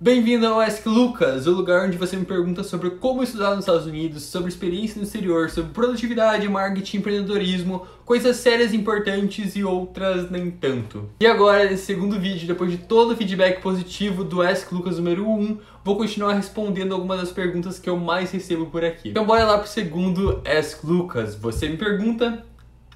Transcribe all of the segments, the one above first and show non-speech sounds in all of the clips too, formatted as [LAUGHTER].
Bem-vindo ao Ask Lucas, o lugar onde você me pergunta sobre como estudar nos Estados Unidos, sobre experiência no exterior, sobre produtividade, marketing, empreendedorismo, coisas sérias importantes e outras nem tanto. E agora, nesse segundo vídeo, depois de todo o feedback positivo do Ask Lucas número 1, vou continuar respondendo algumas das perguntas que eu mais recebo por aqui. Então bora lá pro segundo Ask Lucas. Você me pergunta,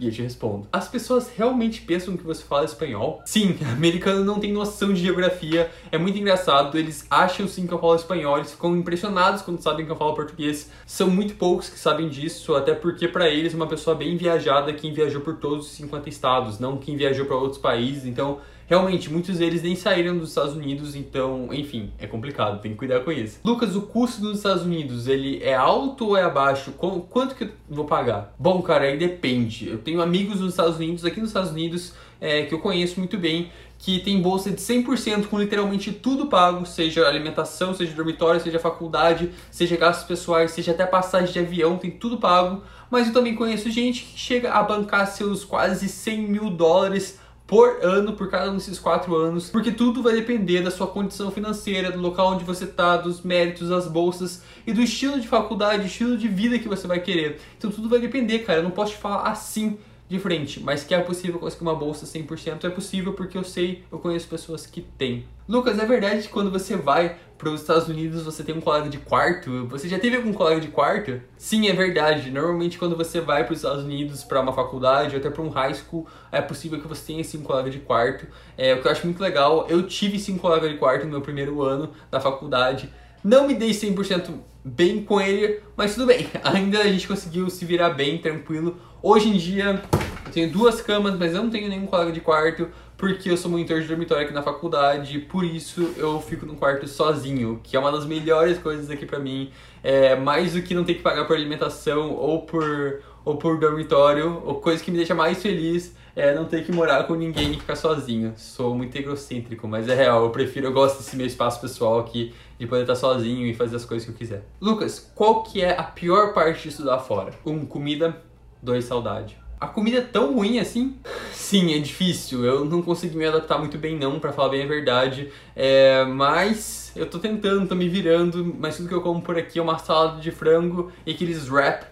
e eu te respondo. As pessoas realmente pensam que você fala espanhol? Sim, [LAUGHS] americano não tem noção de geografia. É muito engraçado. Eles acham sim que eu falo espanhol. Eles ficam impressionados quando sabem que eu falo português. São muito poucos que sabem disso, até porque para eles uma pessoa bem viajada quem viajou por todos os 50 estados, não quem viajou para outros países. Então, realmente, muitos deles nem saíram dos Estados Unidos, então, enfim, é complicado, tem que cuidar com isso. Lucas, o custo dos Estados Unidos, ele é alto ou é abaixo? Quanto que eu vou pagar? Bom, cara, aí depende. Eu tenho amigos nos Estados Unidos, aqui nos Estados Unidos, é, que eu conheço muito bem, que tem bolsa de 100% com literalmente tudo pago, seja alimentação, seja dormitório, seja faculdade, seja gastos pessoais, seja até passagem de avião, tem tudo pago. Mas eu também conheço gente que chega a bancar seus quase 100 mil dólares por ano, por cada um desses quatro anos, porque tudo vai depender da sua condição financeira, do local onde você está, dos méritos, das bolsas e do estilo de faculdade, estilo de vida que você vai querer. Então tudo vai depender, cara. Eu não posso te falar assim de frente, mas que é possível conseguir uma bolsa 100% é possível porque eu sei, eu conheço pessoas que têm. Lucas, é verdade que quando você vai para os Estados Unidos você tem um colega de quarto? Você já teve algum colega de quarto? Sim, é verdade. Normalmente quando você vai para os Estados Unidos para uma faculdade ou até para um high school, é possível que você tenha sim um colega de quarto. É, o que eu acho muito legal, eu tive sim um colega de quarto no meu primeiro ano da faculdade. Não me dei 100% bem com ele, mas tudo bem. [LAUGHS] Ainda a gente conseguiu se virar bem, tranquilo. Hoje em dia, eu tenho duas camas, mas eu não tenho nenhum colega de quarto, porque eu sou monitor de dormitório aqui na faculdade, por isso eu fico no quarto sozinho, que é uma das melhores coisas aqui pra mim. É, mais do que não ter que pagar por alimentação ou por, ou por dormitório, ou coisa que me deixa mais feliz é não ter que morar com ninguém e ficar sozinho. Sou muito egocêntrico, mas é real. Eu prefiro, eu gosto desse meu espaço pessoal aqui, de poder estar sozinho e fazer as coisas que eu quiser. Lucas, qual que é a pior parte de estudar fora? Um, comida. Dois, saudade. A comida é tão ruim assim? [LAUGHS] Sim, é difícil. Eu não consegui me adaptar muito bem não, para falar bem a verdade. É, mas eu tô tentando, tô me virando. Mas tudo que eu como por aqui é uma salada de frango e aqueles wrap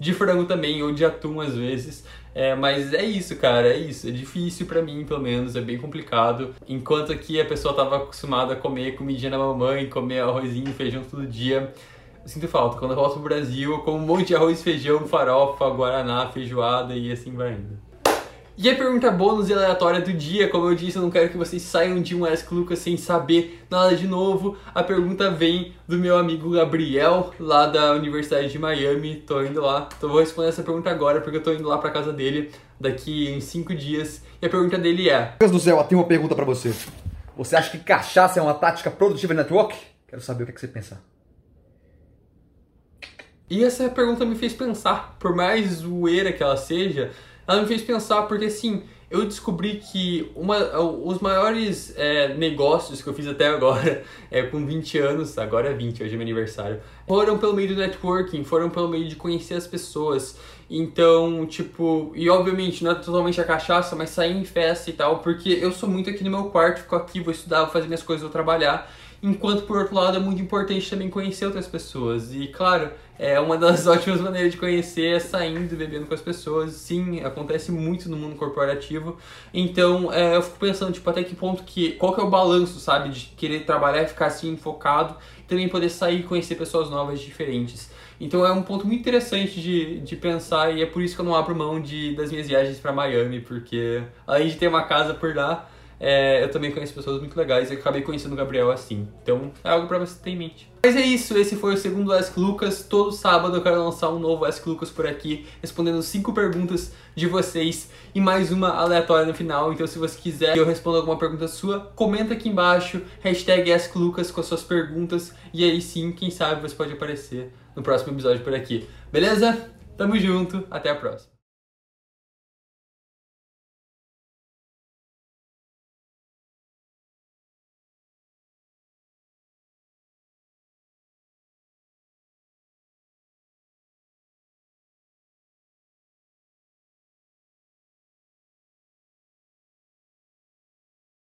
de frango também, ou de atum às vezes. É, mas é isso, cara, é isso. É difícil para mim, pelo menos, é bem complicado. Enquanto aqui a pessoa tava acostumada a comer comidinha da mamãe, comer arrozinho, feijão todo dia. Eu sinto falta. Quando eu volto pro Brasil, eu como um monte de arroz, feijão, farofa, guaraná, feijoada e assim vai indo. E a pergunta bônus e aleatória do dia, como eu disse, eu não quero que vocês saiam de um Ask Lucas sem saber nada de novo. A pergunta vem do meu amigo Gabriel, lá da Universidade de Miami. Tô indo lá, tô, vou responder essa pergunta agora, porque eu tô indo lá pra casa dele daqui em cinco dias. E a pergunta dele é... Deus do céu, eu tenho uma pergunta para você. Você acha que cachaça é uma tática produtiva de network? Quero saber o que, é que você pensa. E essa pergunta me fez pensar, por mais zoeira que ela seja, ela me fez pensar porque assim, eu descobri que uma, os maiores é, negócios que eu fiz até agora, [LAUGHS] é, com 20 anos, agora é 20, hoje é meu aniversário, foram pelo meio do networking, foram pelo meio de conhecer as pessoas. Então, tipo, e obviamente não é totalmente a cachaça, mas sair em festa e tal, porque eu sou muito aqui no meu quarto, fico aqui, vou estudar, vou fazer minhas coisas, vou trabalhar. Enquanto, por outro lado, é muito importante também conhecer outras pessoas. E, claro, é uma das [LAUGHS] ótimas maneiras de conhecer é saindo e bebendo com as pessoas. Sim, acontece muito no mundo corporativo. Então, é, eu fico pensando, tipo, até que ponto que... Qual que é o balanço, sabe? De querer trabalhar e ficar, assim, focado. E também poder sair e conhecer pessoas novas diferentes. Então, é um ponto muito interessante de, de pensar. E é por isso que eu não abro mão de, das minhas viagens para Miami. Porque, além de ter uma casa por lá é, eu também conheço pessoas muito legais e acabei conhecendo o Gabriel assim. Então é algo para você ter em mente. Mas é isso, esse foi o segundo Ask Lucas. Todo sábado eu quero lançar um novo Ask Lucas por aqui, respondendo cinco perguntas de vocês e mais uma aleatória no final. Então se você quiser que eu responda alguma pergunta sua, comenta aqui embaixo, hashtag Ask Lucas com as suas perguntas. E aí sim, quem sabe você pode aparecer no próximo episódio por aqui. Beleza? Tamo junto, até a próxima.